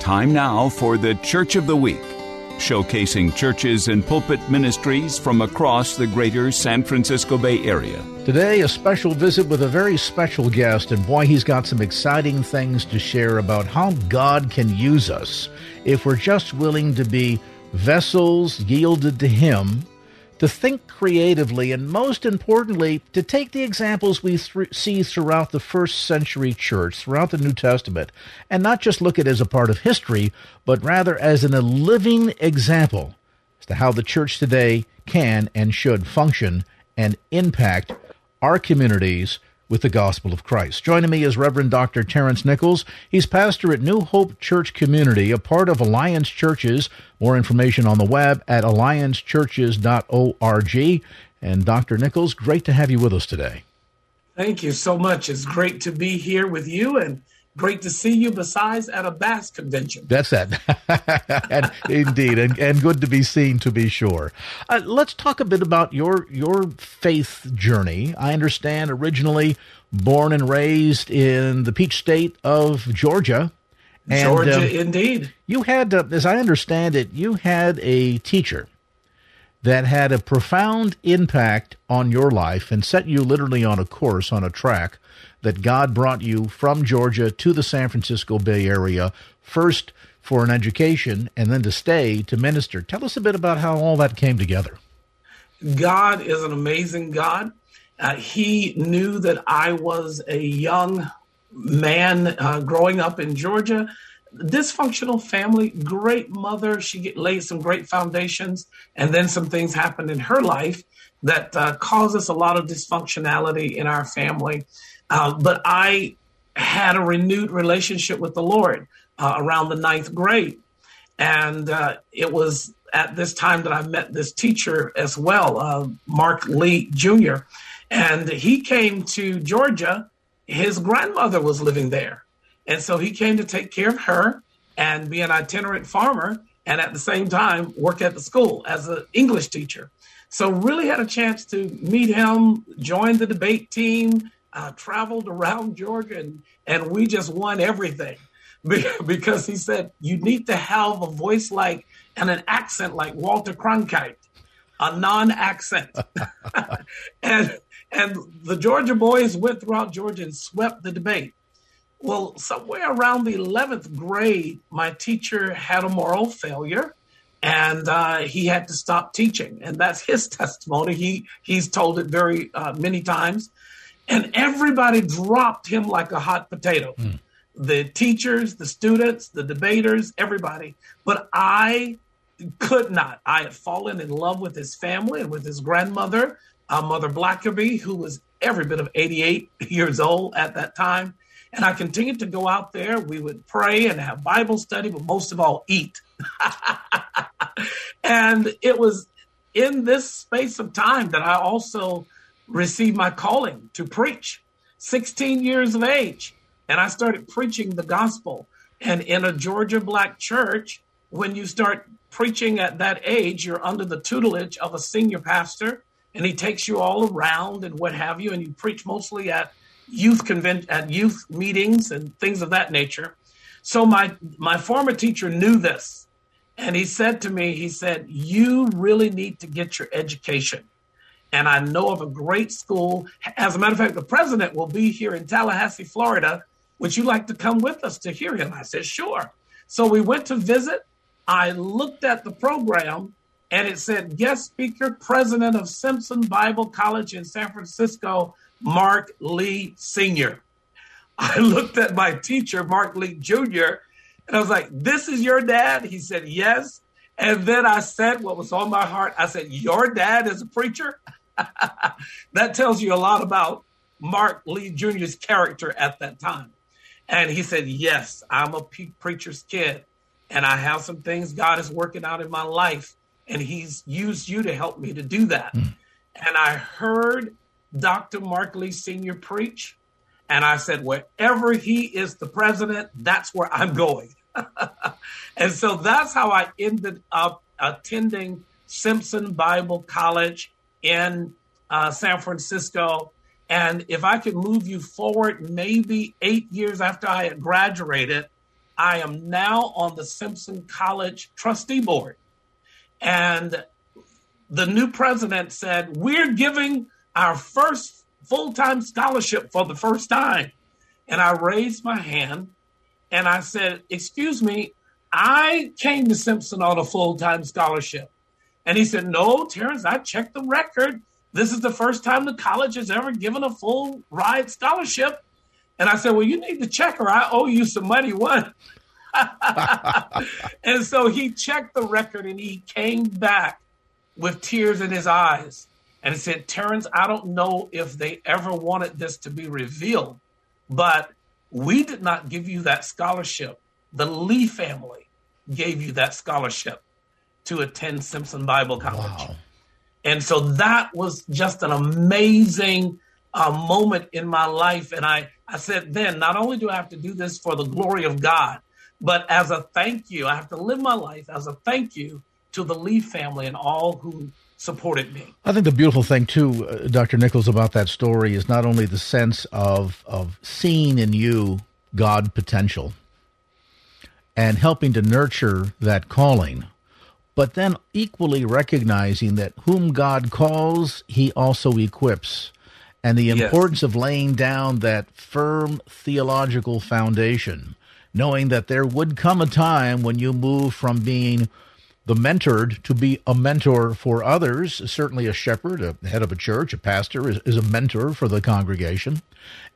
Time now for the Church of the Week, showcasing churches and pulpit ministries from across the greater San Francisco Bay Area. Today, a special visit with a very special guest, and boy, he's got some exciting things to share about how God can use us if we're just willing to be vessels yielded to Him to think creatively, and most importantly, to take the examples we th- see throughout the first century church, throughout the New Testament, and not just look at it as a part of history, but rather as an, a living example as to how the church today can and should function and impact our communities with the gospel of Christ. Joining me is Reverend Dr. Terrence Nichols. He's pastor at New Hope Church Community, a part of Alliance Churches. More information on the web at alliancechurches.org. And Dr. Nichols, great to have you with us today. Thank you so much. It's great to be here with you and great to see you besides at a bass convention. That's that and indeed and, and good to be seen to be sure. Uh, let's talk a bit about your your faith journey. I understand originally born and raised in the peach state of georgia and, georgia um, indeed. you had uh, as i understand it you had a teacher that had a profound impact on your life and set you literally on a course on a track that God brought you from Georgia to the San Francisco Bay Area, first for an education and then to stay to minister. Tell us a bit about how all that came together. God is an amazing God. Uh, he knew that I was a young man uh, growing up in Georgia. Dysfunctional family, great mother. She laid some great foundations, and then some things happened in her life that uh, caused us a lot of dysfunctionality in our family. Uh, but I had a renewed relationship with the Lord uh, around the ninth grade. And uh, it was at this time that I met this teacher as well, uh, Mark Lee Jr. And he came to Georgia. His grandmother was living there. And so he came to take care of her and be an itinerant farmer and at the same time work at the school as an English teacher. So really had a chance to meet him, join the debate team, uh, traveled around Georgia and, and we just won everything because he said, you need to have a voice like and an accent like Walter Cronkite, a non accent. and, and the Georgia boys went throughout Georgia and swept the debate. Well, somewhere around the 11th grade, my teacher had a moral failure and uh, he had to stop teaching. And that's his testimony. He, he's told it very uh, many times and everybody dropped him like a hot potato. Mm. The teachers, the students, the debaters, everybody. But I could not. I had fallen in love with his family and with his grandmother, uh, Mother Blackerby, who was every bit of 88 years old at that time. And I continued to go out there. We would pray and have Bible study, but most of all, eat. and it was in this space of time that I also received my calling to preach. 16 years of age. And I started preaching the gospel. And in a Georgia black church, when you start preaching at that age, you're under the tutelage of a senior pastor, and he takes you all around and what have you, and you preach mostly at youth convent at youth meetings and things of that nature. So my my former teacher knew this, and he said to me, he said, "You really need to get your education." and I know of a great school. As a matter of fact, the president will be here in Tallahassee, Florida. Would you like to come with us to hear him? I said, sure. So we went to visit. I looked at the program and it said guest speaker, president of Simpson Bible College in San Francisco, Mark Lee Sr. I looked at my teacher, Mark Lee Jr., and I was like, This is your dad? He said, Yes. And then I said what was on my heart. I said, Your dad is a preacher? that tells you a lot about Mark Lee Jr.'s character at that time. And he said, Yes, I'm a preacher's kid. And I have some things God is working out in my life. And he's used you to help me to do that. Mm. And I heard Dr. Mark Lee Sr. preach. And I said, wherever he is the president, that's where I'm going. and so that's how I ended up attending Simpson Bible College in uh, San Francisco. And if I could move you forward, maybe eight years after I had graduated, I am now on the Simpson College trustee board. And the new president said, We're giving our first full time scholarship for the first time. And I raised my hand and I said, Excuse me, I came to Simpson on a full time scholarship. And he said, No, Terrence, I checked the record. This is the first time the college has ever given a full ride scholarship. And I said, Well, you need to check or I owe you some money. What? and so he checked the record and he came back with tears in his eyes and said, Terrence, I don't know if they ever wanted this to be revealed, but we did not give you that scholarship. The Lee family gave you that scholarship to attend Simpson Bible College. Wow. And so that was just an amazing uh, moment in my life. And I, I said, then not only do I have to do this for the glory of God, but as a thank you, I have to live my life as a thank you to the Lee family and all who supported me. I think the beautiful thing too, uh, Dr. Nichols, about that story is not only the sense of of seeing in you God potential and helping to nurture that calling, but then equally recognizing that whom God calls, He also equips. And the importance yes. of laying down that firm theological foundation, knowing that there would come a time when you move from being the mentored to be a mentor for others. Certainly, a shepherd, a head of a church, a pastor is, is a mentor for the congregation,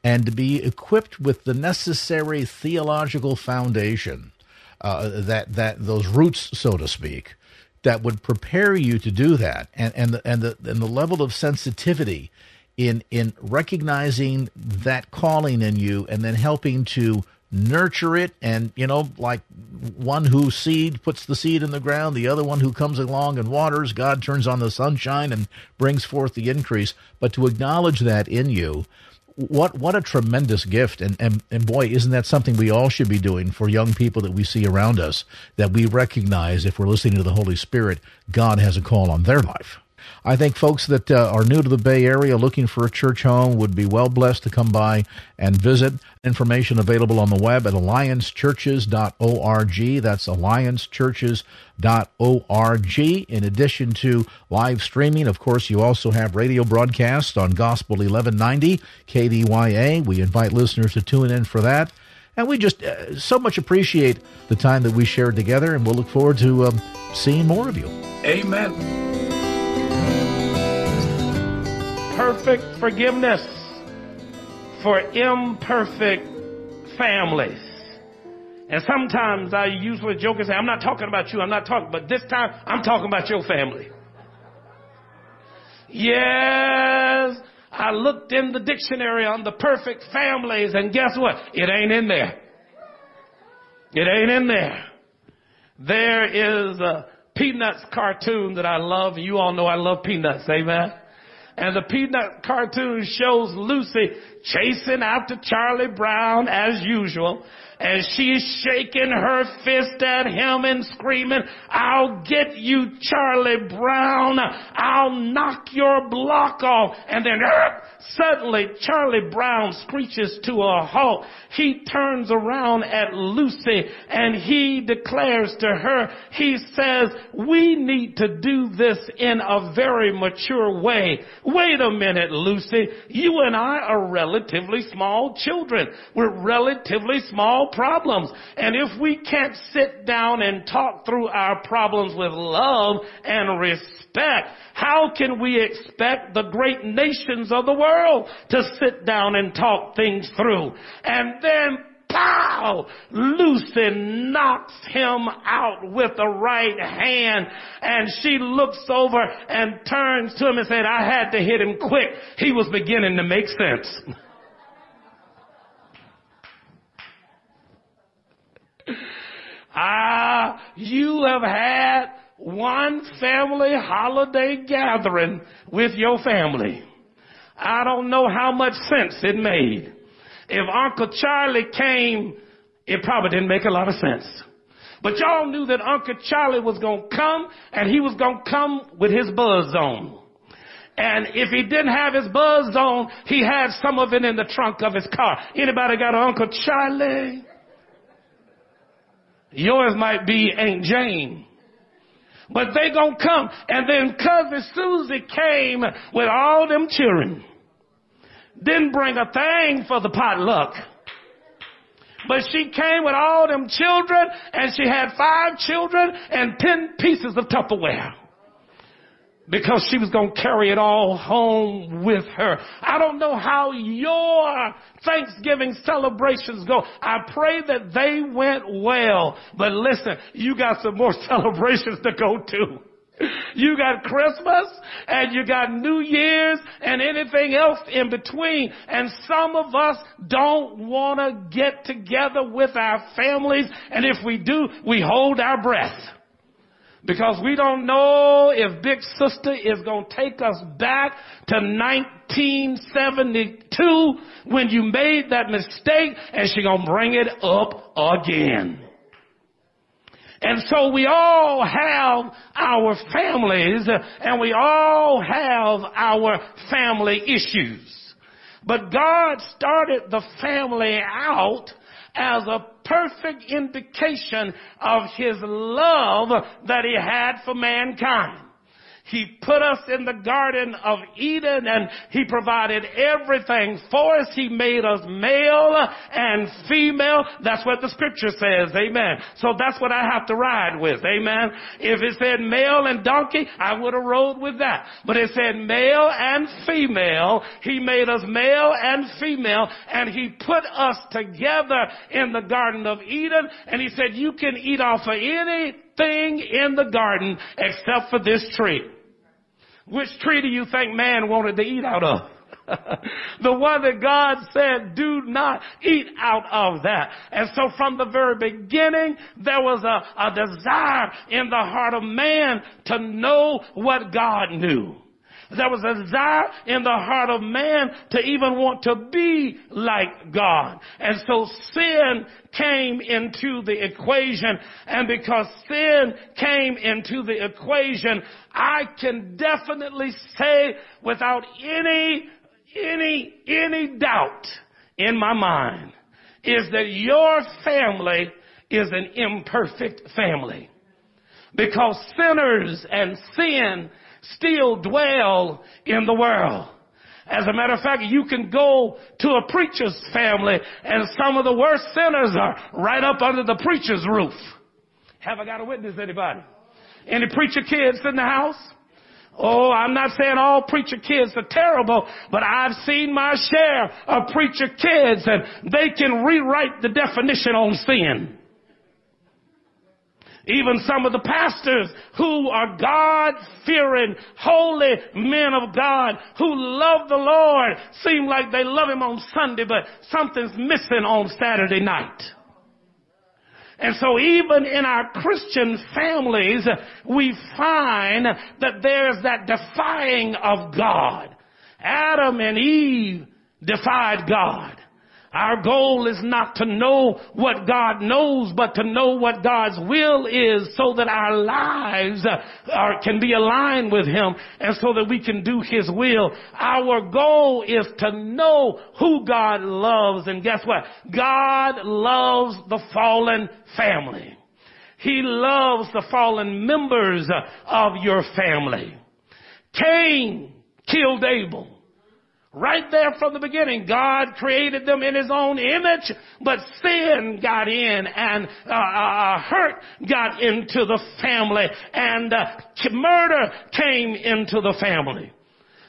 and to be equipped with the necessary theological foundation, uh, that that those roots, so to speak, that would prepare you to do that, and and the, and the and the level of sensitivity in in recognizing that calling in you, and then helping to nurture it and you know like one who seed puts the seed in the ground the other one who comes along and waters god turns on the sunshine and brings forth the increase. But to acknowledge that in you what what a tremendous gift. And, and and boy isn't that something we all should be doing for young people that we see around us that we recognize if we're listening to the holy spirit god has a call on their life I think folks that uh, are new to the Bay Area looking for a church home would be well blessed to come by and visit. Information available on the web at alliancechurches.org. That's alliancechurches.org. In addition to live streaming, of course, you also have radio broadcasts on Gospel 1190 KDYA. We invite listeners to tune in for that. And we just uh, so much appreciate the time that we shared together, and we'll look forward to um, seeing more of you. Amen perfect forgiveness for imperfect families. And sometimes I usually joke and say, I'm not talking about you, I'm not talking, but this time I'm talking about your family. Yes, I looked in the dictionary on the perfect families and guess what? It ain't in there. It ain't in there. There is a Peanuts cartoon that I love. You all know I love Peanuts, amen? And the Peanut cartoon shows Lucy chasing after Charlie Brown as usual and she's shaking her fist at him and screaming, I'll get you, Charlie Brown. I'll knock your block off. And then suddenly Charlie Brown screeches to a halt. He turns around at Lucy and he declares to her, he says, we need to do this in a very mature way. Wait a minute, Lucy. You and I are relatively small children. We're relatively small problems. And if we can't sit down and talk through our problems with love and respect, how can we expect the great nations of the world to sit down and talk things through? And then pow! Lucy knocks him out with the right hand and she looks over and turns to him and said, I had to hit him quick. He was beginning to make sense. Ah, you have had one family holiday gathering with your family. I don't know how much sense it made. If Uncle Charlie came, it probably didn't make a lot of sense. But y'all knew that Uncle Charlie was gonna come and he was gonna come with his buzz on. And if he didn't have his buzz on, he had some of it in the trunk of his car. Anybody got an Uncle Charlie? Yours might be Aunt Jane. But they gonna come. And then cousin Susie came with all them children. Didn't bring a thing for the potluck. But she came with all them children and she had five children and ten pieces of Tupperware because she was going to carry it all home with her. I don't know how your Thanksgiving celebrations go. I pray that they went well. But listen, you got some more celebrations to go to. You got Christmas and you got New Year's and anything else in between. And some of us don't want to get together with our families. And if we do, we hold our breath. Because we don't know if Big Sister is going to take us back to 1972 when you made that mistake and she's going to bring it up again. And so we all have our families and we all have our family issues. But God started the family out as a perfect indication of his love that he had for mankind. He put us in the Garden of Eden and He provided everything for us. He made us male and female. That's what the scripture says. Amen. So that's what I have to ride with. Amen. If it said male and donkey, I would have rode with that. But it said male and female. He made us male and female and He put us together in the Garden of Eden and He said, you can eat off of anything in the garden except for this tree. Which tree do you think man wanted to eat out of? the one that God said, do not eat out of that. And so from the very beginning, there was a, a desire in the heart of man to know what God knew. There was a desire in the heart of man to even want to be like God. And so sin came into the equation. And because sin came into the equation, I can definitely say without any, any, any doubt in my mind is that your family is an imperfect family. Because sinners and sin still dwell in the world. As a matter of fact, you can go to a preacher's family and some of the worst sinners are right up under the preacher's roof. Have I got a witness, anybody? Any preacher kids in the house? Oh, I'm not saying all preacher kids are terrible, but I've seen my share of preacher kids and they can rewrite the definition on sin. Even some of the pastors who are God fearing, holy men of God who love the Lord seem like they love Him on Sunday, but something's missing on Saturday night. And so even in our Christian families, we find that there's that defying of God. Adam and Eve defied God. Our goal is not to know what God knows, but to know what God's will is so that our lives uh, are, can be aligned with Him and so that we can do His will. Our goal is to know who God loves. And guess what? God loves the fallen family. He loves the fallen members of your family. Cain killed Abel. Right there from the beginning, God created them in His own image, but sin got in and uh, uh, uh, hurt got into the family and uh, murder came into the family.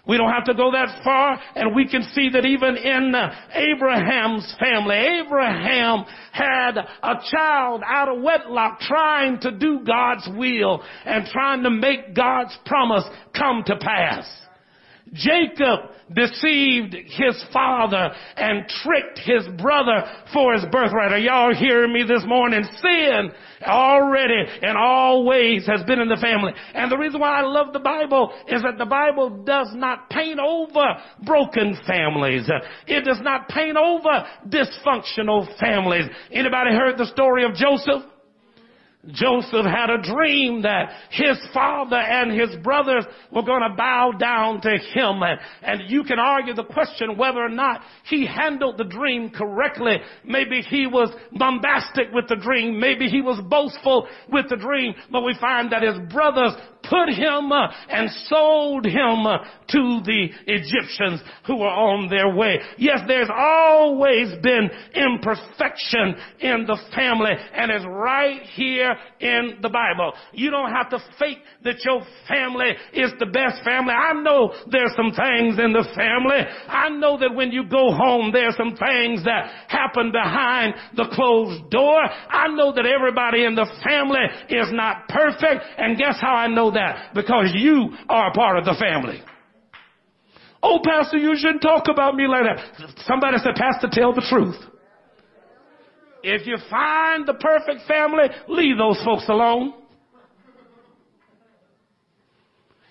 We don't have to go that far and we can see that even in uh, Abraham's family, Abraham had a child out of wedlock trying to do God's will and trying to make God's promise come to pass. Jacob deceived his father and tricked his brother for his birthright. Are y'all hearing me this morning? Sin already and always has been in the family. And the reason why I love the Bible is that the Bible does not paint over broken families. It does not paint over dysfunctional families. Anybody heard the story of Joseph? Joseph had a dream that his father and his brothers were going to bow down to him. And, and, you can argue the question whether or not he handled the dream correctly. Maybe he was bombastic with the dream. Maybe he was boastful with the dream. But we find that his brothers put him uh, and sold him uh, to the Egyptians who were on their way. Yes, there's always been imperfection in the family and it's right here in the Bible. You don't have to fake that your family is the best family. I know there's some things in the family. I know that when you go home, there's some things that happen behind the closed door. I know that everybody in the family is not perfect. And guess how I know that? Because you are a part of the family. Oh, Pastor, you shouldn't talk about me like that. Somebody said, Pastor, tell the truth. If you find the perfect family, leave those folks alone.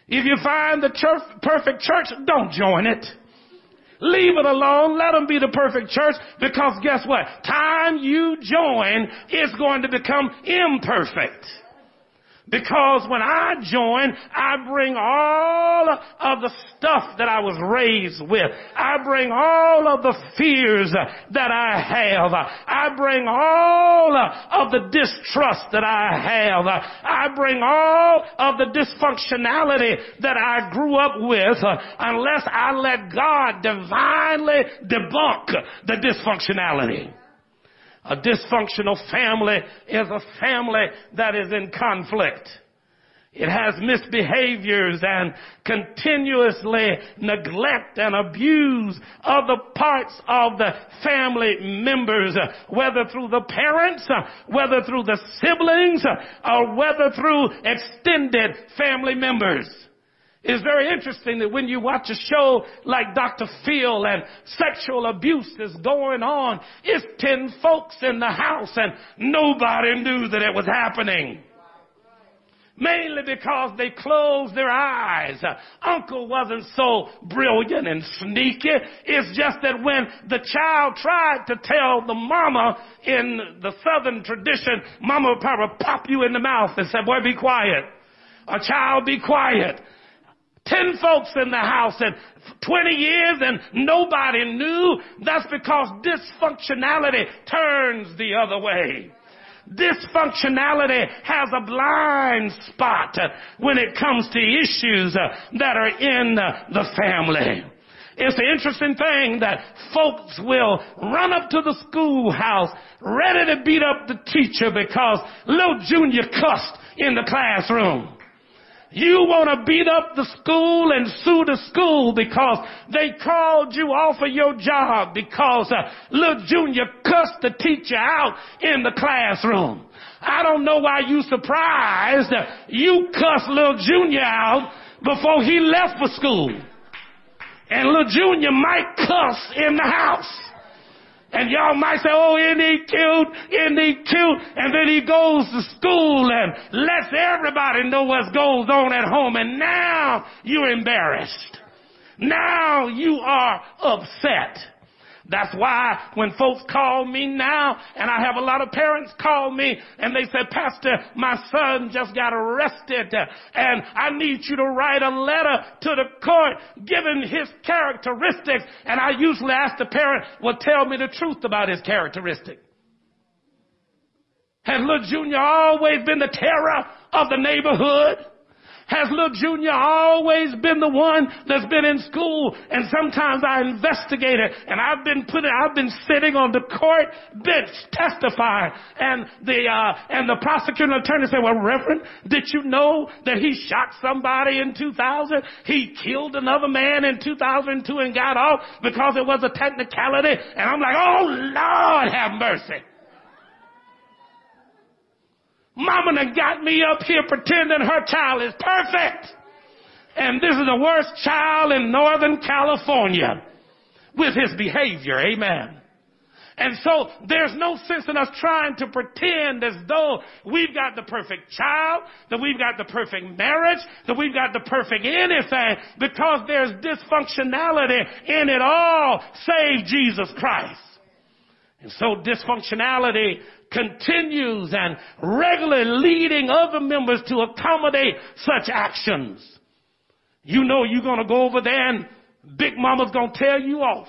If you find the church, perfect church, don't join it. Leave it alone. Let them be the perfect church because guess what? Time you join is going to become imperfect. Because when I join, I bring all of the stuff that I was raised with. I bring all of the fears that I have. I bring all of the distrust that I have. I bring all of the dysfunctionality that I grew up with unless I let God divinely debunk the dysfunctionality. A dysfunctional family is a family that is in conflict. It has misbehaviors and continuously neglect and abuse other parts of the family members, whether through the parents, whether through the siblings, or whether through extended family members. It's very interesting that when you watch a show like Dr. Phil and sexual abuse is going on, it's ten folks in the house and nobody knew that it was happening. Mainly because they closed their eyes. Uncle wasn't so brilliant and sneaky. It's just that when the child tried to tell the mama in the southern tradition, mama would probably pop you in the mouth and say, boy, be quiet. A child, be quiet. 10 folks in the house and 20 years and nobody knew. That's because dysfunctionality turns the other way. Dysfunctionality has a blind spot when it comes to issues that are in the family. It's an interesting thing that folks will run up to the schoolhouse ready to beat up the teacher because little junior cussed in the classroom. You want to beat up the school and sue the school because they called you off of your job because uh, little junior cussed the teacher out in the classroom. I don't know why you surprised. You cussed little junior out before he left for school. And little junior might cuss in the house. And y'all might say, oh, isn't he cute? Isn't he cute? And then he goes to school and lets everybody know what goes on at home. And now you're embarrassed. Now you are upset. That's why when folks call me now, and I have a lot of parents call me and they say, Pastor, my son just got arrested and I need you to write a letter to the court given his characteristics. And I usually ask the parent, well, tell me the truth about his characteristic. Has little Junior always been the terror of the neighborhood? Has little junior always been the one that's been in school? And sometimes I investigate it and I've been putting, I've been sitting on the court bench testifying and the, uh, and the prosecuting attorney said, well, Reverend, did you know that he shot somebody in 2000? He killed another man in 2002 and got off because it was a technicality. And I'm like, oh Lord, have mercy. Mama done got me up here pretending her child is perfect. And this is the worst child in Northern California with his behavior. Amen. And so there's no sense in us trying to pretend as though we've got the perfect child, that we've got the perfect marriage, that we've got the perfect anything, because there's dysfunctionality in it all, save Jesus Christ. And so dysfunctionality continues and regularly leading other members to accommodate such actions. You know you're gonna go over there and Big Mama's gonna tear you off.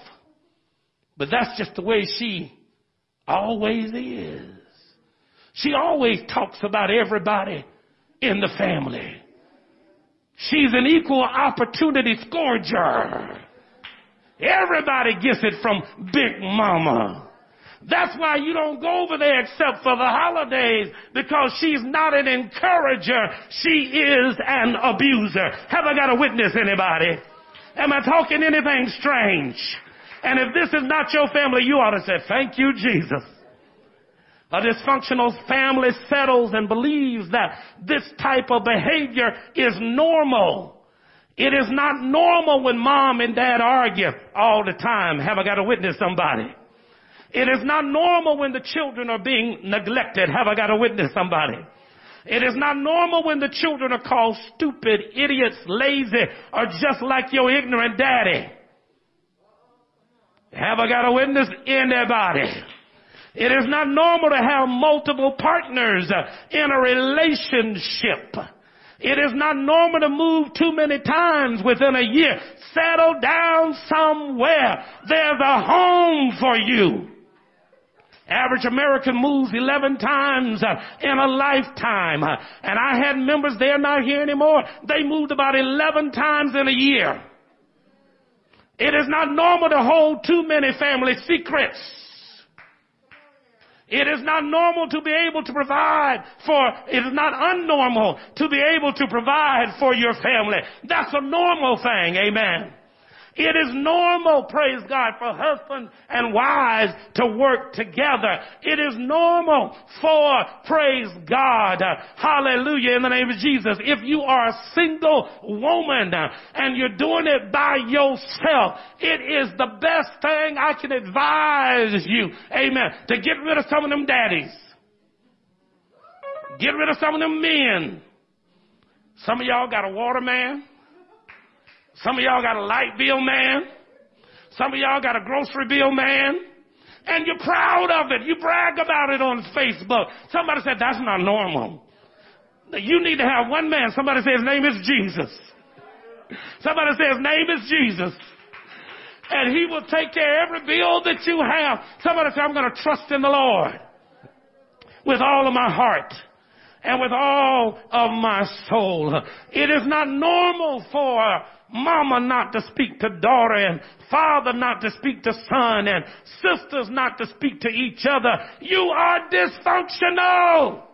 But that's just the way she always is. She always talks about everybody in the family. She's an equal opportunity scourger. Everybody gets it from Big Mama. That's why you don't go over there except for the holidays because she's not an encourager. She is an abuser. Have I got a witness anybody? Am I talking anything strange? And if this is not your family, you ought to say, thank you, Jesus. A dysfunctional family settles and believes that this type of behavior is normal. It is not normal when mom and dad argue all the time. Have I got to witness somebody? It is not normal when the children are being neglected. Have I got to witness somebody? It is not normal when the children are called stupid, idiots, lazy, or just like your ignorant daddy. Have I got a witness? Anybody? It is not normal to have multiple partners uh, in a relationship. It is not normal to move too many times within a year. Settle down somewhere. There's a home for you. Average American moves 11 times uh, in a lifetime. Uh, and I had members, they're not here anymore. They moved about 11 times in a year. It is not normal to hold too many family secrets. It is not normal to be able to provide for, it is not unnormal to be able to provide for your family. That's a normal thing, amen. It is normal, praise God, for husbands and wives to work together. It is normal for, praise God, hallelujah, in the name of Jesus. If you are a single woman and you're doing it by yourself, it is the best thing I can advise you, amen, to get rid of some of them daddies. Get rid of some of them men. Some of y'all got a water man. Some of y'all got a light bill man. Some of y'all got a grocery bill man. And you're proud of it. You brag about it on Facebook. Somebody said that's not normal. You need to have one man. Somebody says his name is Jesus. Somebody says his name is Jesus. And he will take care of every bill that you have. Somebody say, I'm going to trust in the Lord with all of my heart and with all of my soul. It is not normal for mama not to speak to daughter and father not to speak to son and sisters not to speak to each other. You are dysfunctional.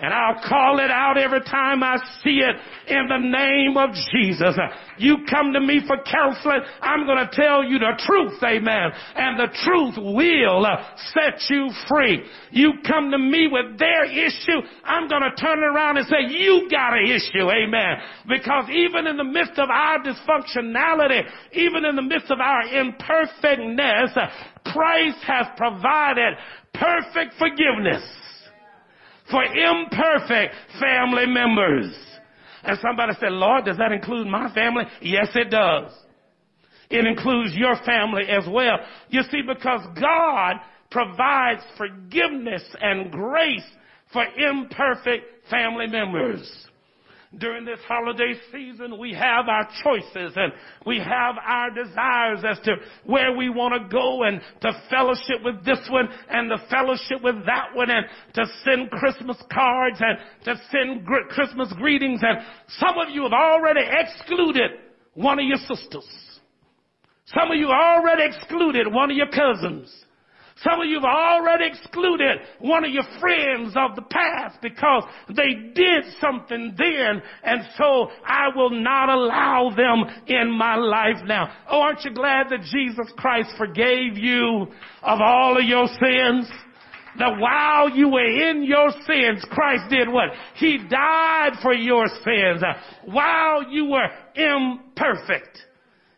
And I'll call it out every time I see it in the name of Jesus. You come to me for counseling, I'm going to tell you the truth, amen. And the truth will uh, set you free. You come to me with their issue, I'm going to turn around and say, you got an issue, amen. Because even in the midst of our dysfunctionality, even in the midst of our imperfectness, Christ has provided perfect forgiveness for imperfect family members. And somebody said, Lord, does that include my family? Yes, it does. It includes your family as well. You see, because God provides forgiveness and grace for imperfect family members during this holiday season, we have our choices and we have our desires as to where we want to go and to fellowship with this one and the fellowship with that one and to send Christmas cards and to send gr- Christmas greetings. And some of you have already excluded one of your sisters. Some of you already excluded one of your cousins. Some of you have already excluded one of your friends of the past because they did something then, and so I will not allow them in my life now. Oh, aren't you glad that Jesus Christ forgave you of all of your sins? that while you were in your sins, Christ did what? He died for your sins. While you were imperfect,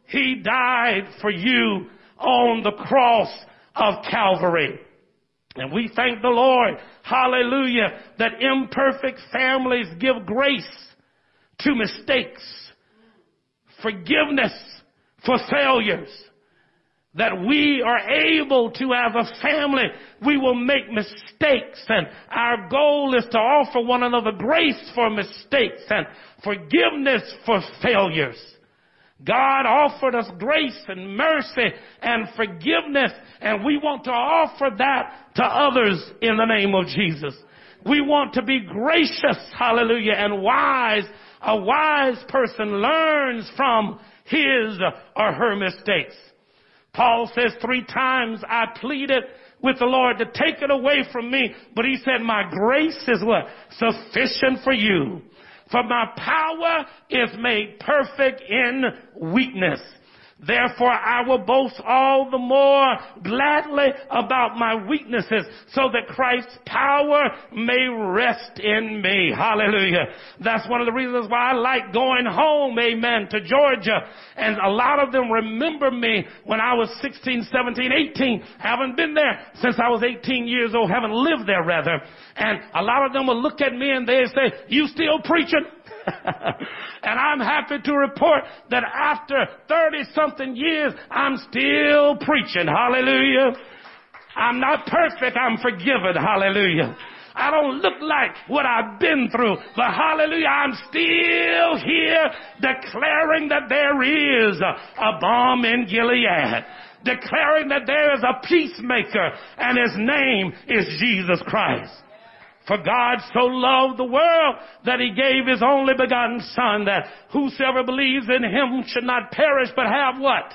He died for you on the cross of Calvary. And we thank the Lord, hallelujah, that imperfect families give grace to mistakes, forgiveness for failures, that we are able to as a family, we will make mistakes and our goal is to offer one another grace for mistakes and forgiveness for failures. God offered us grace and mercy and forgiveness and we want to offer that to others in the name of Jesus. We want to be gracious, hallelujah, and wise. A wise person learns from his or her mistakes. Paul says three times I pleaded with the Lord to take it away from me, but he said my grace is what? Sufficient for you. For my power is made perfect in weakness. Therefore I will boast all the more gladly about my weaknesses so that Christ's power may rest in me. Hallelujah. That's one of the reasons why I like going home, amen, to Georgia. And a lot of them remember me when I was 16, 17, 18. Haven't been there since I was 18 years old. Haven't lived there rather. And a lot of them will look at me and they say, you still preaching? and I'm happy to report that after 30 something years, I'm still preaching. Hallelujah. I'm not perfect. I'm forgiven. Hallelujah. I don't look like what I've been through, but hallelujah, I'm still here declaring that there is a balm in Gilead declaring that there is a peacemaker and his name is Jesus Christ. For God so loved the world that he gave his only begotten son that whosoever believes in him should not perish but have what?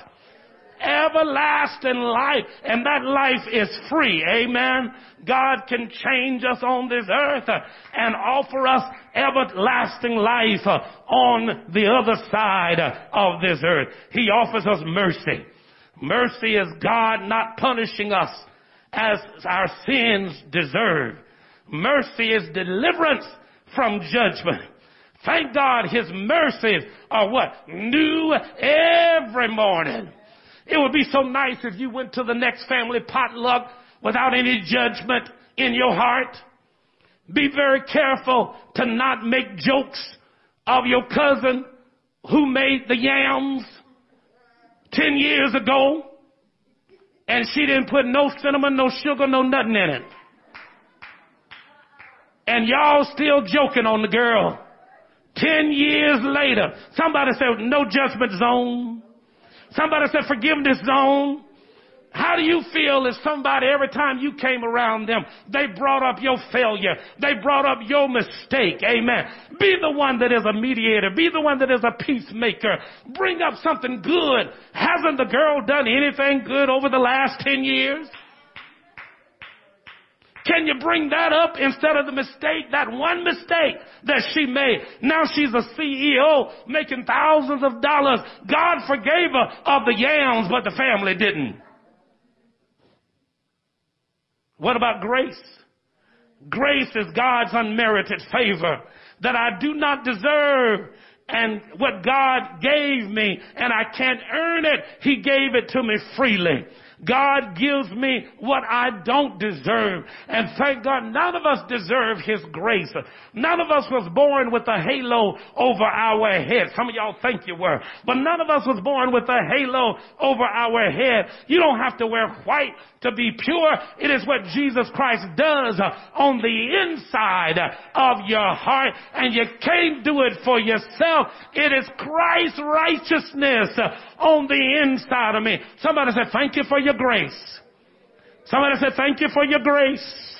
Everlasting life. And that life is free. Amen. God can change us on this earth uh, and offer us everlasting life uh, on the other side of this earth. He offers us mercy. Mercy is God not punishing us as our sins deserve. Mercy is deliverance from judgment. Thank God his mercies are what? New every morning. It would be so nice if you went to the next family potluck without any judgment in your heart. Be very careful to not make jokes of your cousin who made the yams 10 years ago and she didn't put no cinnamon, no sugar, no nothing in it and y'all still joking on the girl. Ten years later, somebody said no judgment zone. Somebody said forgiveness zone. How do you feel if somebody, every time you came around them, they brought up your failure. They brought up your mistake. Amen. Be the one that is a mediator. Be the one that is a peacemaker. Bring up something good. Hasn't the girl done anything good over the last 10 years? Can you bring that up instead of the mistake, that one mistake that she made? Now she's a CEO making thousands of dollars. God forgave her of the yams, but the family didn't. What about grace? Grace is God's unmerited favor that I do not deserve and what God gave me and I can't earn it. He gave it to me freely. God gives me what I don't deserve. And thank God none of us deserve His grace. None of us was born with a halo over our head. Some of y'all think you were. But none of us was born with a halo over our head. You don't have to wear white to be pure. It is what Jesus Christ does on the inside of your heart. And you can't do it for yourself. It is Christ's righteousness on the inside of me. Somebody said, thank you for your grace. Somebody said, thank you for your grace.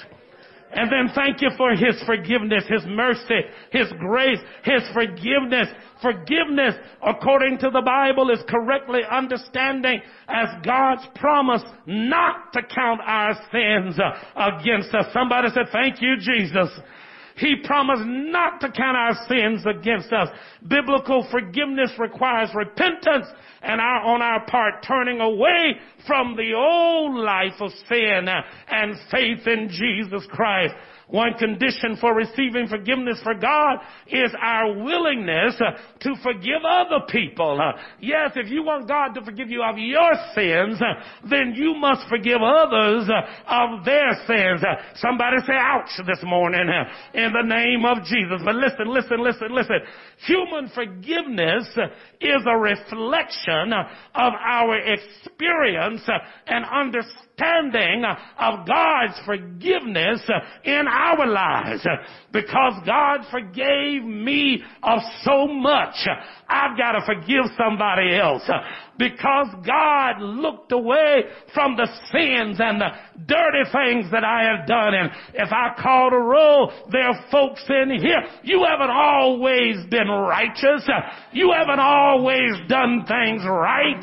And then thank you for His forgiveness, His mercy, His grace, His forgiveness. Forgiveness, according to the Bible, is correctly understanding as God's promise not to count our sins uh, against us. Somebody said, thank you, Jesus. He promised not to count our sins against us. Biblical forgiveness requires repentance and our, on our part turning away from the old life of sin and faith in Jesus Christ. One condition for receiving forgiveness for God is our willingness uh, to forgive other people. Uh, yes, if you want God to forgive you of your sins, uh, then you must forgive others of their sins. Somebody say ouch this morning in the name of Jesus. But listen, listen, listen, listen. Human forgiveness is a reflection of our experience and understanding understanding of God's forgiveness in our lives. Because God forgave me of so much, I've got to forgive somebody else because God looked away from the sins and the dirty things that I have done. And if I call to roll, there are folks in here. You haven't always been righteous. You haven't always done things right.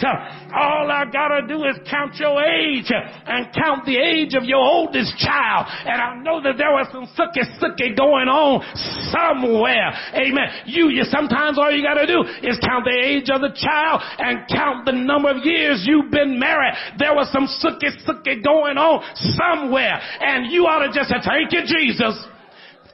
All I gotta do is count your age and count the age of your oldest child. And I know that there was some sucky sucky going on somewhere. Amen. You, you sometimes all you gotta do is count the age of the child and count the number of years you've been married, there was some sookie sookie going on somewhere. And you ought to just say, thank you, Jesus.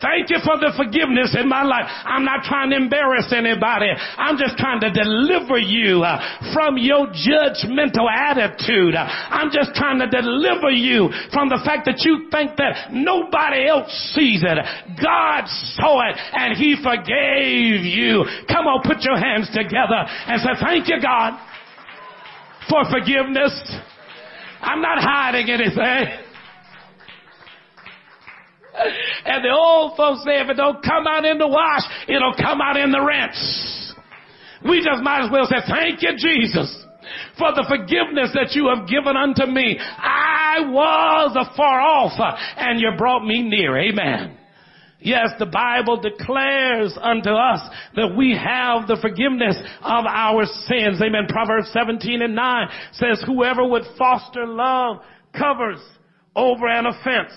Thank you for the forgiveness in my life. I'm not trying to embarrass anybody. I'm just trying to deliver you uh, from your judgmental attitude. Uh, I'm just trying to deliver you from the fact that you think that nobody else sees it. God saw it and he forgave you. Come on, put your hands together and say, thank you, God for forgiveness. I'm not hiding anything. And the old folks say if it don't come out in the wash, it'll come out in the rinse. We just might as well say, thank you, Jesus, for the forgiveness that you have given unto me. I was afar off and you brought me near. Amen. Yes, the Bible declares unto us that we have the forgiveness of our sins. Amen. Proverbs 17 and 9 says, whoever would foster love covers over an offense,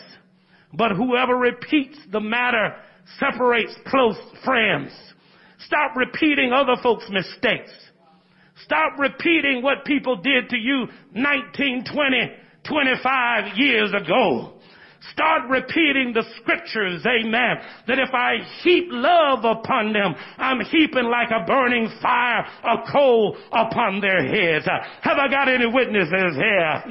but whoever repeats the matter separates close friends. Stop repeating other folks' mistakes. Stop repeating what people did to you 19, 20, 25 years ago. Start repeating the scriptures, amen. That if I heap love upon them, I'm heaping like a burning fire, a coal upon their heads. Have I got any witnesses here?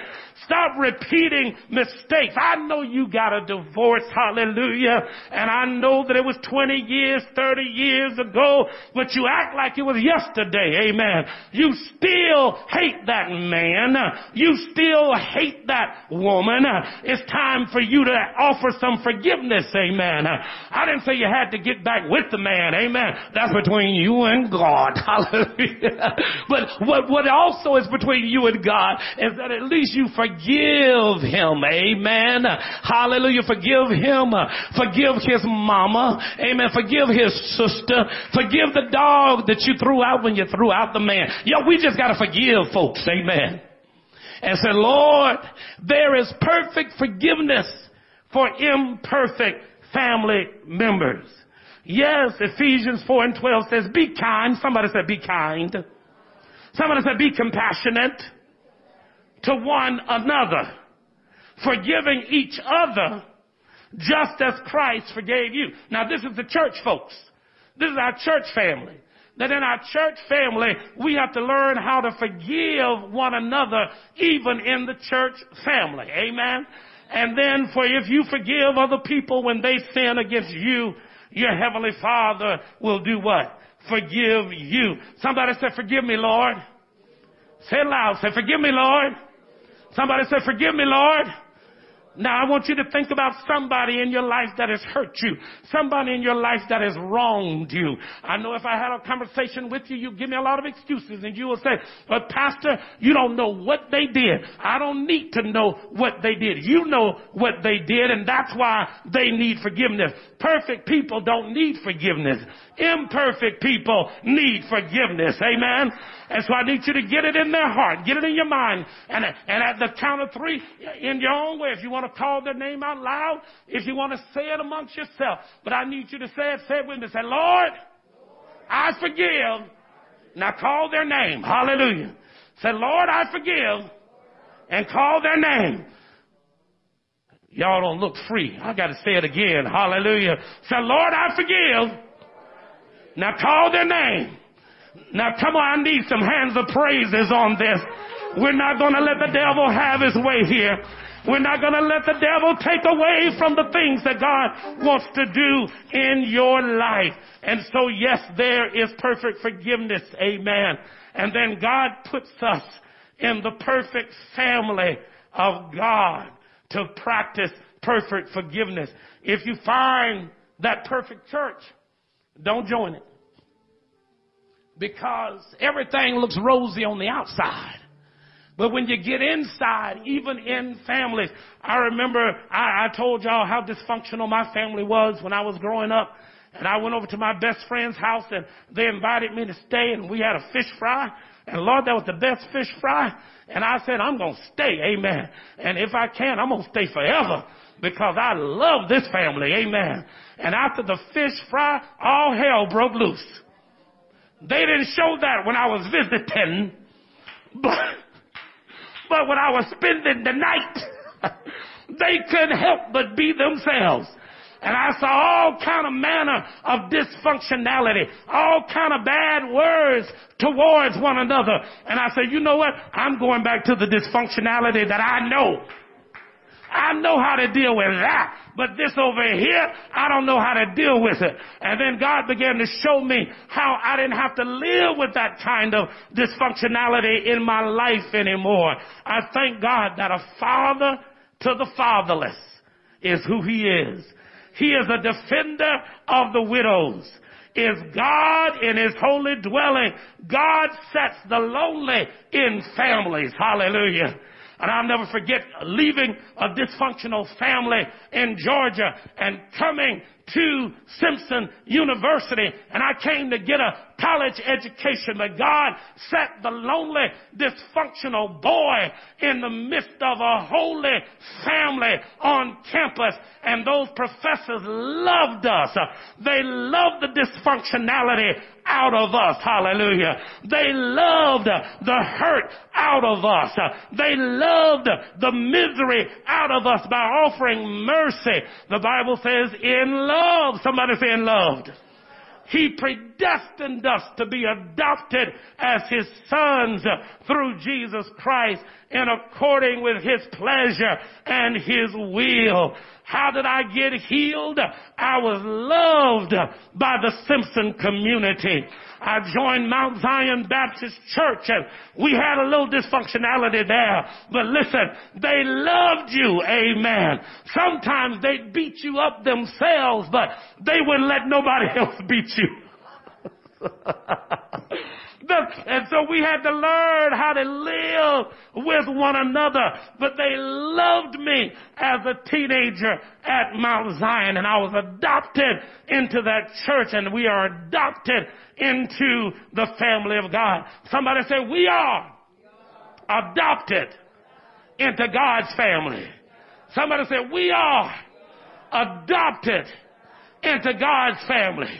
Stop repeating mistakes. I know you got a divorce, hallelujah, and I know that it was 20 years, 30 years ago, but you act like it was yesterday, amen. You still hate that man. You still hate that woman. It's time for you to offer some forgiveness, amen. I didn't say you had to get back with the man, amen. That's between you and God, hallelujah. But what, what also is between you and God is that at least you forgive forgive him. Amen. Hallelujah. Forgive him. Forgive his mama. Amen. Forgive his sister. Forgive the dog that you threw out when you threw out the man. Yo, we just gotta forgive folks. Amen. And say, Lord, there is perfect forgiveness for imperfect family members. Yes, Ephesians 4 and 12 says, be kind. Somebody said, be kind. Somebody said, be compassionate to one another, forgiving each other just as Christ forgave you. Now this is the church folks. This is our church family. That in our church family, we have to learn how to forgive one another even in the church family. Amen. And then for if you forgive other people when they sin against you, your heavenly father will do what? Forgive you. Somebody said, forgive me, Lord. Say it loud. Say, forgive me, Lord. Somebody said, forgive me, Lord. Now I want you to think about somebody in your life that has hurt you. Somebody in your life that has wronged you. I know if I had a conversation with you, you'd give me a lot of excuses and you will say, but pastor, you don't know what they did. I don't need to know what they did. You know what they did and that's why they need forgiveness. Perfect people don't need forgiveness. Imperfect people need forgiveness. Amen. And so I need you to get it in their heart, get it in your mind, and, and at the count of three, in your own way, if you want to call their name out loud, if you want to say it amongst yourself, but I need you to say it, say it with me. Say, Lord, I forgive. Now call their name. Hallelujah. Say, Lord, I forgive. And call their name. Y'all don't look free. I got to say it again. Hallelujah. Say, Lord, I forgive. Now call their name. Now come on, I need some hands of praises on this. We're not going to let the devil have his way here. We're not going to let the devil take away from the things that God wants to do in your life. And so yes, there is perfect forgiveness. Amen. And then God puts us in the perfect family of God to practice perfect forgiveness. If you find that perfect church, don't join it. Because everything looks rosy on the outside. But when you get inside, even in families, I remember I, I told y'all how dysfunctional my family was when I was growing up. And I went over to my best friend's house and they invited me to stay and we had a fish fry. And Lord, that was the best fish fry. And I said, I'm going to stay. Amen. And if I can, I'm going to stay forever because I love this family. Amen. And after the fish fry, all hell broke loose. They didn't show that when I was visiting, but, but when I was spending the night, they couldn't help but be themselves. And I saw all kind of manner of dysfunctionality, all kind of bad words towards one another. And I said, you know what? I'm going back to the dysfunctionality that I know. I know how to deal with that. But this over here, I don't know how to deal with it. And then God began to show me how I didn't have to live with that kind of dysfunctionality in my life anymore. I thank God that a father to the fatherless is who he is. He is a defender of the widows. Is God in his holy dwelling. God sets the lonely in families. Hallelujah. And I'll never forget leaving a dysfunctional family in Georgia and coming to Simpson University. And I came to get a college education, but God set the lonely, dysfunctional boy in the midst of a holy family on campus. And those professors loved us. They loved the dysfunctionality out of us. Hallelujah. They loved the hurt out of us. They loved the misery out of us by offering mercy. The Bible says in love. Somebody say in loved. He predestined us to be adopted as His sons through Jesus Christ in according with His pleasure and His will. How did I get healed? I was loved by the Simpson community. I joined Mount Zion Baptist Church and we had a little dysfunctionality there. But listen, they loved you. Amen. Sometimes they'd beat you up themselves, but they wouldn't let nobody else beat you. and so we had to learn how to live with one another. But they loved me as a teenager at Mount Zion and I was adopted into that church and we are adopted into the family of God. Somebody say, we are adopted into God's family. Somebody say, we are adopted into God's family.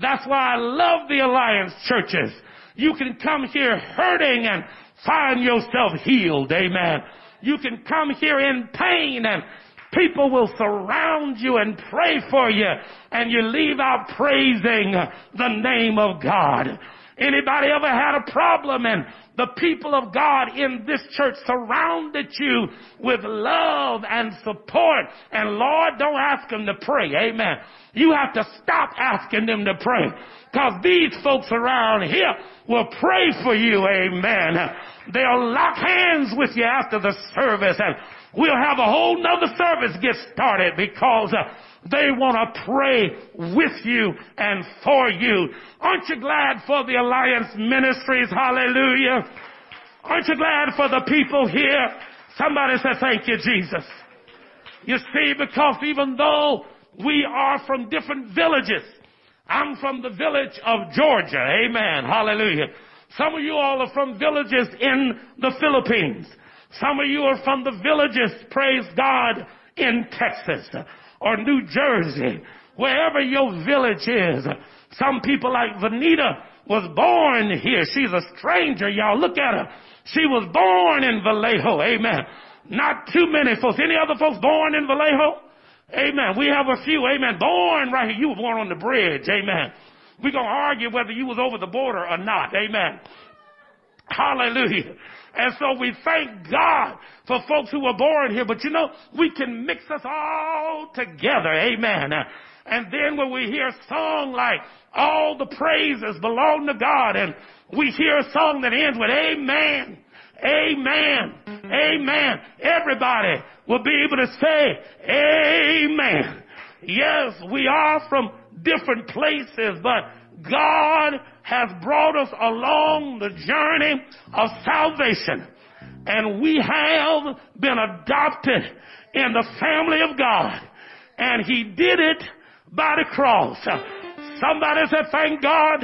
That's why I love the Alliance churches. You can come here hurting and find yourself healed. Amen. You can come here in pain and people will surround you and pray for you and you leave out praising the name of God. Anybody ever had a problem and the people of God in this church surrounded you with love and support. And Lord, don't ask them to pray. Amen. You have to stop asking them to pray. Cause these folks around here will pray for you. Amen. They'll lock hands with you after the service and we'll have a whole nother service get started because uh, they want to pray with you and for you. Aren't you glad for the Alliance Ministries? Hallelujah. Aren't you glad for the people here? Somebody say thank you, Jesus. You see, because even though we are from different villages, I'm from the village of Georgia. Amen. Hallelujah. Some of you all are from villages in the Philippines. Some of you are from the villages, praise God, in Texas or New Jersey, wherever your village is. Some people like Vanita was born here. She's a stranger, y'all. Look at her. She was born in Vallejo. Amen. Not too many folks. Any other folks born in Vallejo? Amen. We have a few. Amen. Born right here. You were born on the bridge. Amen. We're going to argue whether you was over the border or not. Amen. Hallelujah. And so we thank God for folks who were born here. But you know, we can mix us all together. Amen. And then when we hear a song like all the praises belong to God and we hear a song that ends with amen, amen, amen, everybody will be able to say amen. Yes, we are from different places, but God has brought us along the journey of salvation. And we have been adopted in the family of God. And He did it by the cross. Somebody said, thank God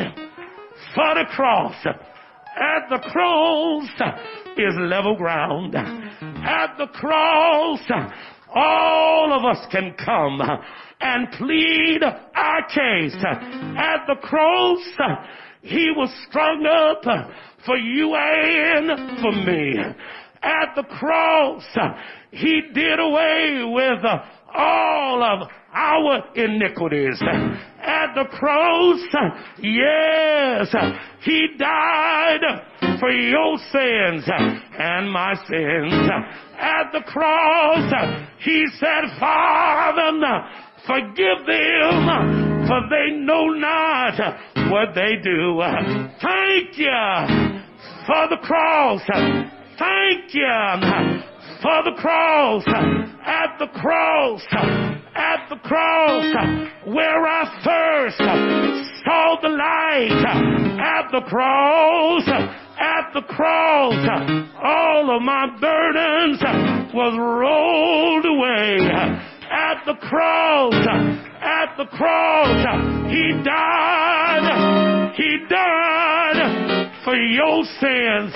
for the cross. At the cross is level ground. At the cross, all of us can come and plead our case. At the cross, he was strung up for you and for me. At the cross, He did away with all of our iniquities. At the cross, yes, He died for your sins and my sins. At the cross, He said, Father, forgive them, for they know not what they do. Thank you for the cross. Thank you for the cross. At the cross. At the cross. Where I first saw the light. At the cross. At the cross. All of my burdens was rolled away at the cross, at the cross, he died, he died for your sins.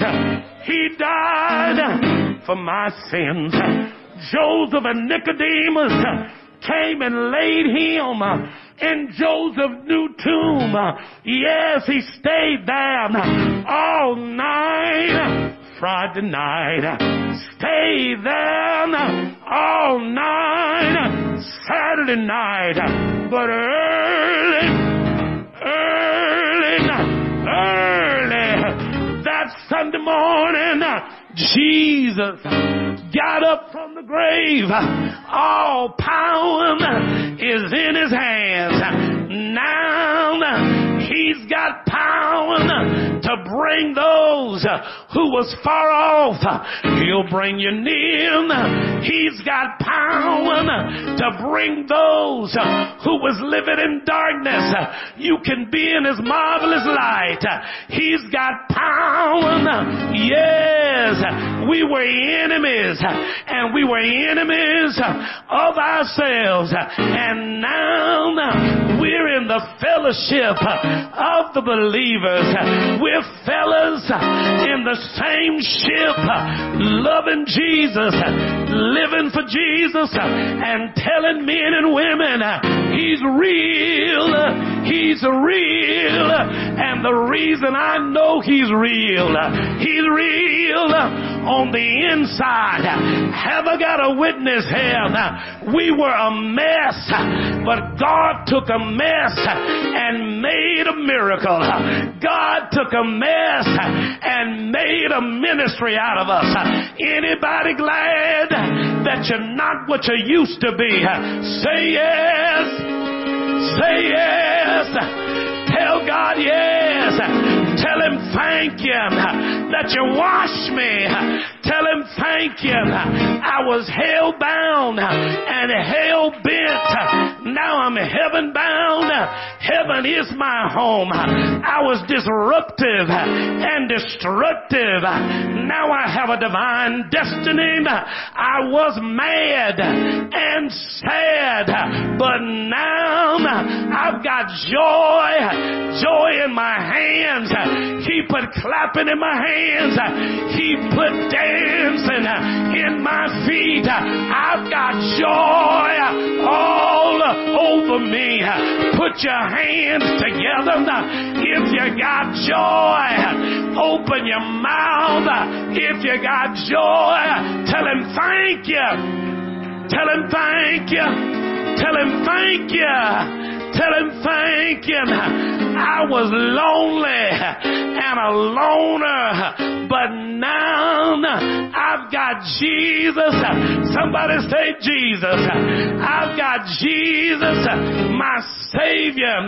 He died for my sins. Joseph and Nicodemus came and laid him in Joseph's new tomb. Yes, he stayed there all night. Friday night. Stay there all night. Saturday night. But early, early, early, that Sunday morning, Jesus got up from the grave. All power is in his hands. Now he's got power to bring those uh, who was far off. He'll bring you near. He's got power to bring those uh, who was living in darkness. You can be in his marvelous light. He's got power. Yes, we were enemies and we were enemies of ourselves. And now we're in the fellowship of the believers. We're fellas in the same ship, loving Jesus, living for Jesus, and telling men and women He's real. He's real. And the reason I know He's real, He's real on the inside. Have I got a witness here? We were a mess, but God took a mess and made a miracle. God took a mess and made a ministry out of us. Anybody glad that you're not what you used to be? Say yes. Say yes. Tell God yes. Tell him thank you that you washed me. Tell him thank you. I was hell bound and hell bent. Now I'm heaven bound. Heaven is my home. I was disruptive and destructive. Now I have a divine destiny. I was mad and sad, but now I've got joy, joy in my hands. He put clapping in my hands. He put dancing in my feet. I've got joy all over me. Put your hands together if you got joy. Open your mouth if you got joy. Tell him thank you. Tell him thank you. Tell him thank you. Tell him thank him. I was lonely and a loner, but now I've got Jesus. Somebody say Jesus. I've got Jesus, my Savior.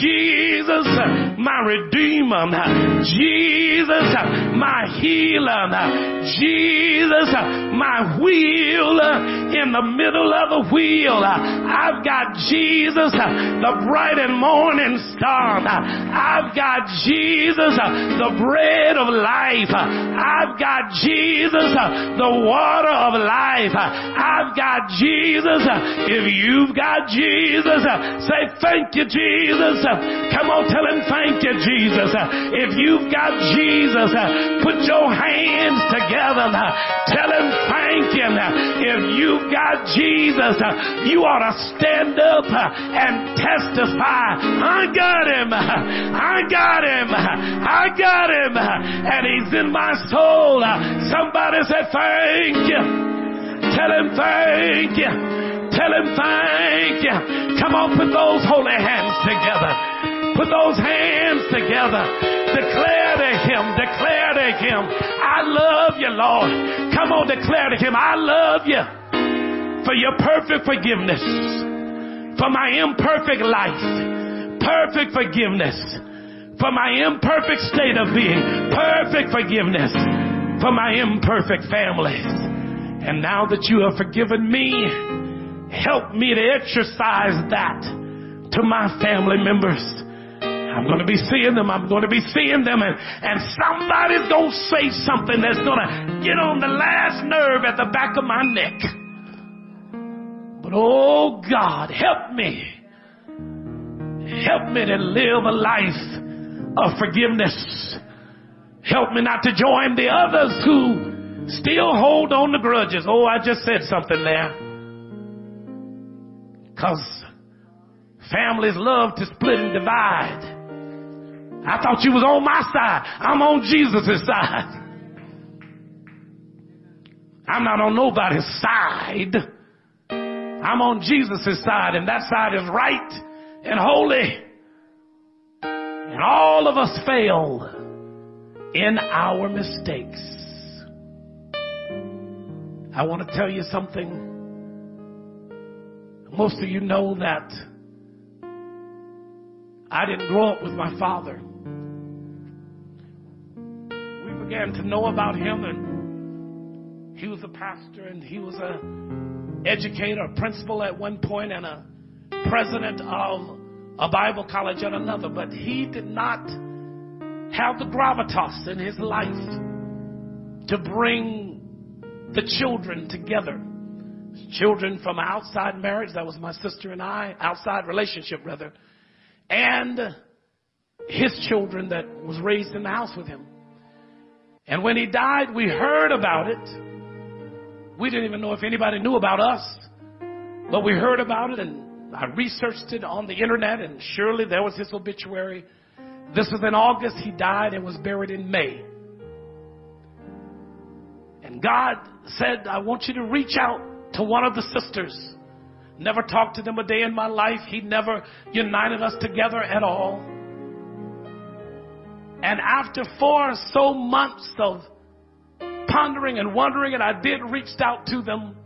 Jesus, my Redeemer. Jesus, my healer. Jesus, my wheel in the middle of the wheel. I've got Jesus, the bright and morning star. I've got Jesus, the bread of life. I've got Jesus, the water of life. I've got Jesus. If you've got Jesus, say thank you, Jesus. Come on, tell him thank you, Jesus. If you've got Jesus, put your hands together. Tell him thank him. If you've got Jesus, you ought to stand up and testify. I got him. I got him. I got him. And he's in my soul. Somebody say thank you. Tell him thank you. Tell him thank you. Come on, put those holy hands together. Put those hands together. Declare to him, declare to him, I love you, Lord. Come on, declare to him, I love you for your perfect forgiveness, for my imperfect life, perfect forgiveness, for my imperfect state of being, perfect forgiveness, for my imperfect families. And now that you have forgiven me, help me to exercise that to my family members. I'm going to be seeing them. I'm going to be seeing them and, and somebody's going to say something that's going to get on the last nerve at the back of my neck. But oh God, help me. Help me to live a life of forgiveness. Help me not to join the others who still hold on to grudges. Oh, I just said something there. Because families love to split and divide. I thought you was on my side. I'm on Jesus' side. I'm not on nobody's side. I'm on Jesus' side, and that side is right and holy. And all of us fail in our mistakes. I want to tell you something. Most of you know that I didn't grow up with my father. We began to know about him and he was a pastor and he was a educator, a principal at one point and a president of a Bible college at another, but he did not have the gravitas in his life to bring the children together. Children from outside marriage, that was my sister and I, outside relationship rather, and his children that was raised in the house with him. And when he died, we heard about it. We didn't even know if anybody knew about us, but we heard about it and I researched it on the internet and surely there was his obituary. This was in August. He died and was buried in May. And God said, I want you to reach out to one of the sisters. Never talked to them a day in my life. He never united us together at all. And after four or so months of pondering and wondering, and I did reach out to them.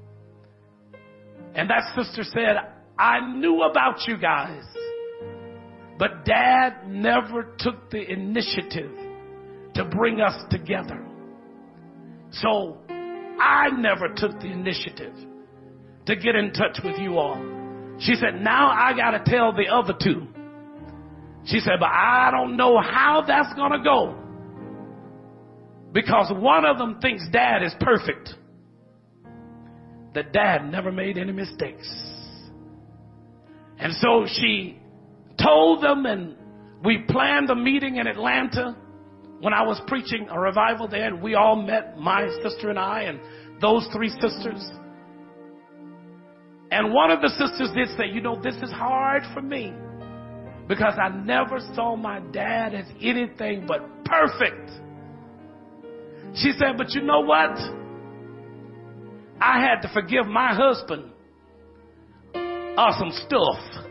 And that sister said, I knew about you guys, but dad never took the initiative to bring us together. So I never took the initiative to get in touch with you all. She said, now I gotta tell the other two. She said, but I don't know how that's gonna go. Because one of them thinks dad is perfect. That dad never made any mistakes. And so she told them and we planned a meeting in Atlanta when I was preaching a revival there and we all met, my sister and I and those three sisters. And one of the sisters did say, you know, this is hard for me because I never saw my dad as anything but perfect. She said, but you know what? I had to forgive my husband of some stuff.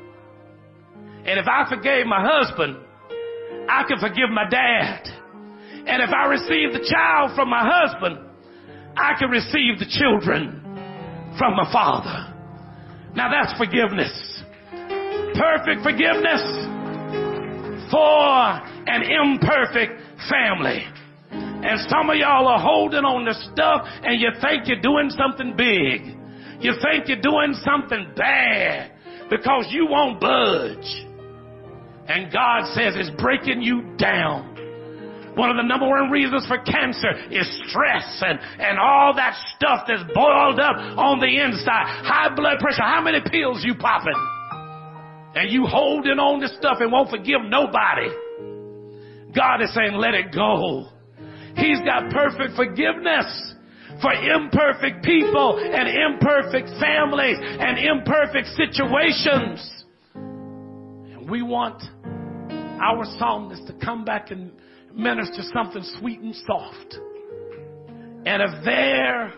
And if I forgave my husband, I can forgive my dad. And if I receive the child from my husband, I can receive the children from my father. Now that's forgiveness. Perfect forgiveness for an imperfect family. And some of y'all are holding on to stuff and you think you're doing something big. You think you're doing something bad because you won't budge. And God says it's breaking you down. One of the number one reasons for cancer is stress and, and all that stuff that's boiled up on the inside. High blood pressure. How many pills you popping? And you holding on to stuff and won't forgive nobody. God is saying, let it go. He's got perfect forgiveness for imperfect people and imperfect families and imperfect situations. And we want our psalmist to come back and minister something sweet and soft. And if there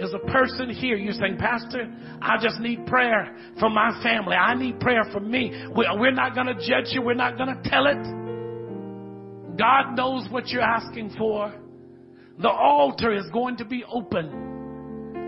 is a person here, you're saying, Pastor, I just need prayer for my family. I need prayer for me. We're not going to judge you. We're not going to tell it. God knows what you're asking for. The altar is going to be open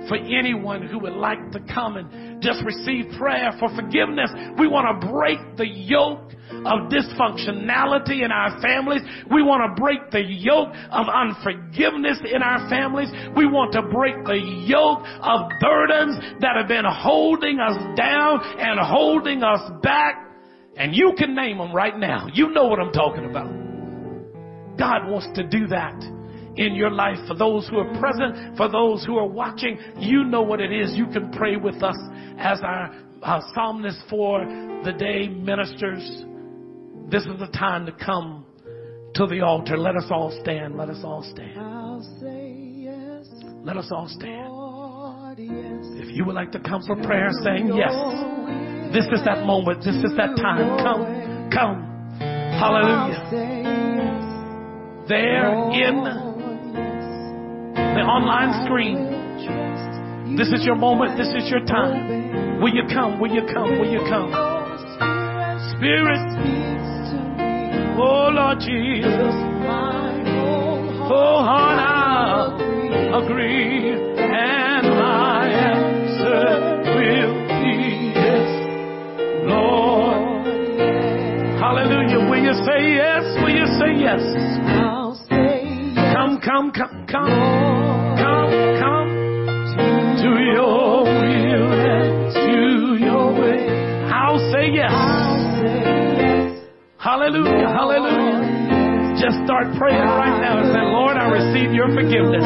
for anyone who would like to come and just receive prayer for forgiveness. We want to break the yoke of dysfunctionality in our families. We want to break the yoke of unforgiveness in our families. We want to break the yoke of burdens that have been holding us down and holding us back. And you can name them right now. You know what I'm talking about. God wants to do that in your life. For those who are present, for those who are watching, you know what it is. You can pray with us as our, our psalmist for the day ministers. This is the time to come to the altar. Let us all stand. Let us all stand. Yes, Let us all stand. If you would like to come for prayer, saying yes, this is that moment. This is that time. Come, come. Hallelujah. There in the online screen, this is your moment. This is your time. Will you come? Will you come? Will you come? Spirit, speaks to me. oh Lord Jesus, oh heart, I agree, and my answer will be yes, Lord. Hallelujah. Will you say yes? Will you say yes? I'll say yes. Come, come, come, come, come, Hallelujah, hallelujah. Just start praying right now and say, Lord, I receive your forgiveness.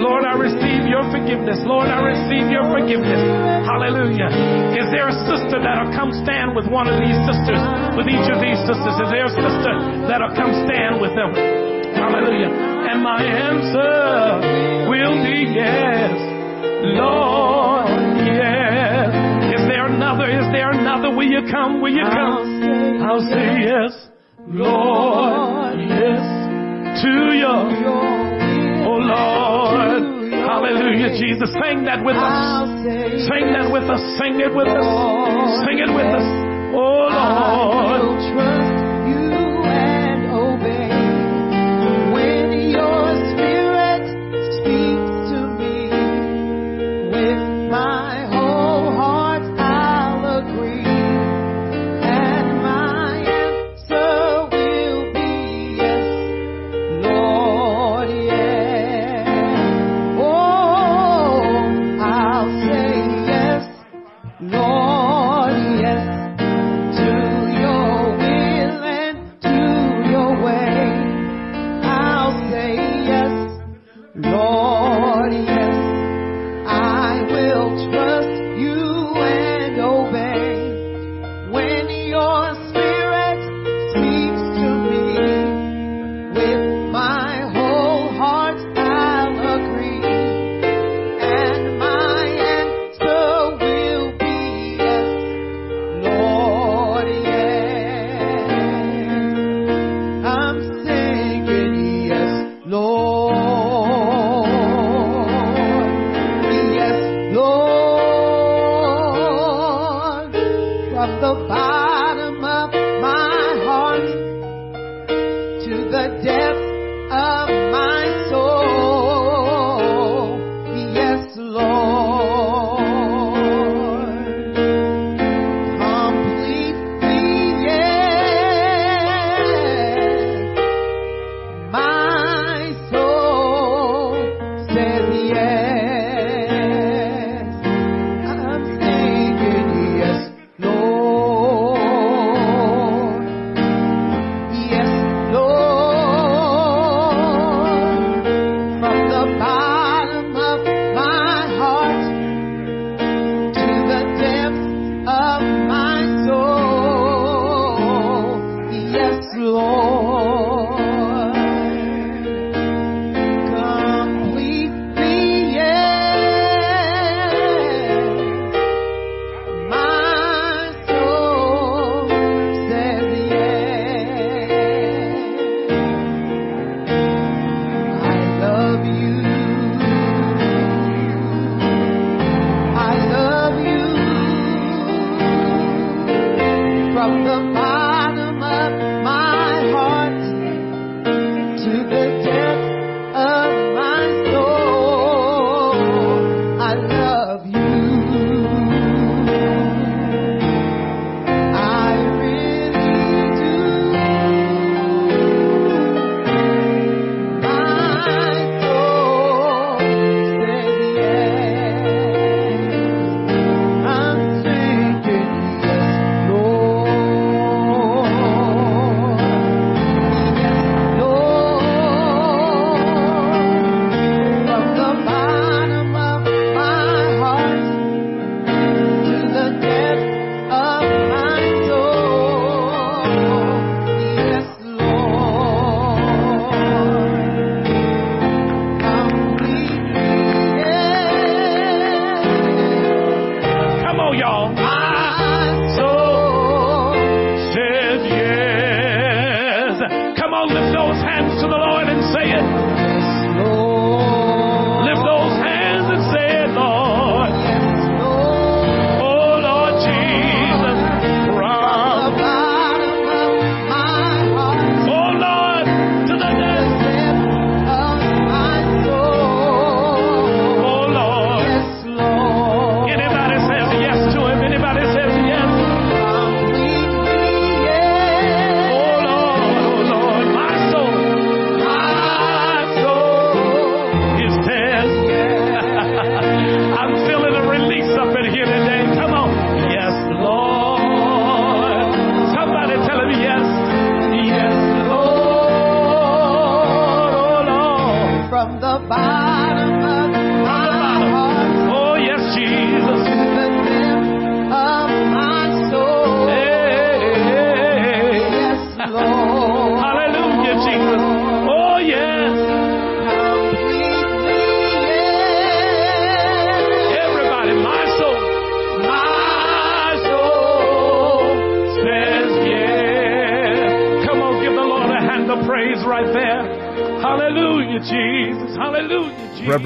Lord, I receive your forgiveness. Lord, I receive your forgiveness. Hallelujah. Is there a sister that'll come stand with one of these sisters, with each of these sisters? Is there a sister that'll come stand with them? Hallelujah. And my answer will be yes. Lord, yes. Is there another? Is there another? Will you come? Will you come? I'll say yes. Lord, yes. To your, oh Lord. Hallelujah, Jesus. Sing that with us. Sing that with us. Sing it with us. Sing it with us. Oh Lord.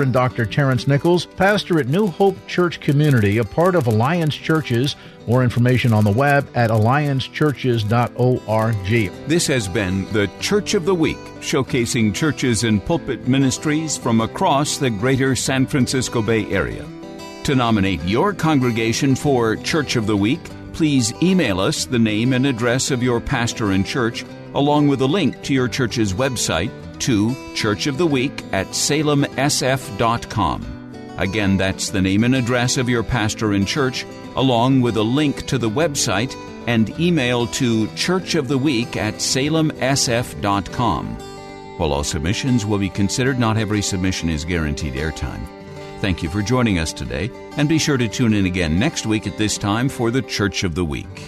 Reverend Dr. Terrence Nichols, pastor at New Hope Church Community, a part of Alliance Churches. More information on the web at alliancechurches.org. This has been the Church of the Week, showcasing churches and pulpit ministries from across the greater San Francisco Bay Area. To nominate your congregation for Church of the Week, please email us the name and address of your pastor and church, along with a link to your church's website to Church of the Week at salemsf.com. Again, that's the name and address of your pastor and church, along with a link to the website and email to churchoftheweek at salemsf.com. While all submissions will be considered, not every submission is guaranteed airtime. Thank you for joining us today, and be sure to tune in again next week at this time for the Church of the Week.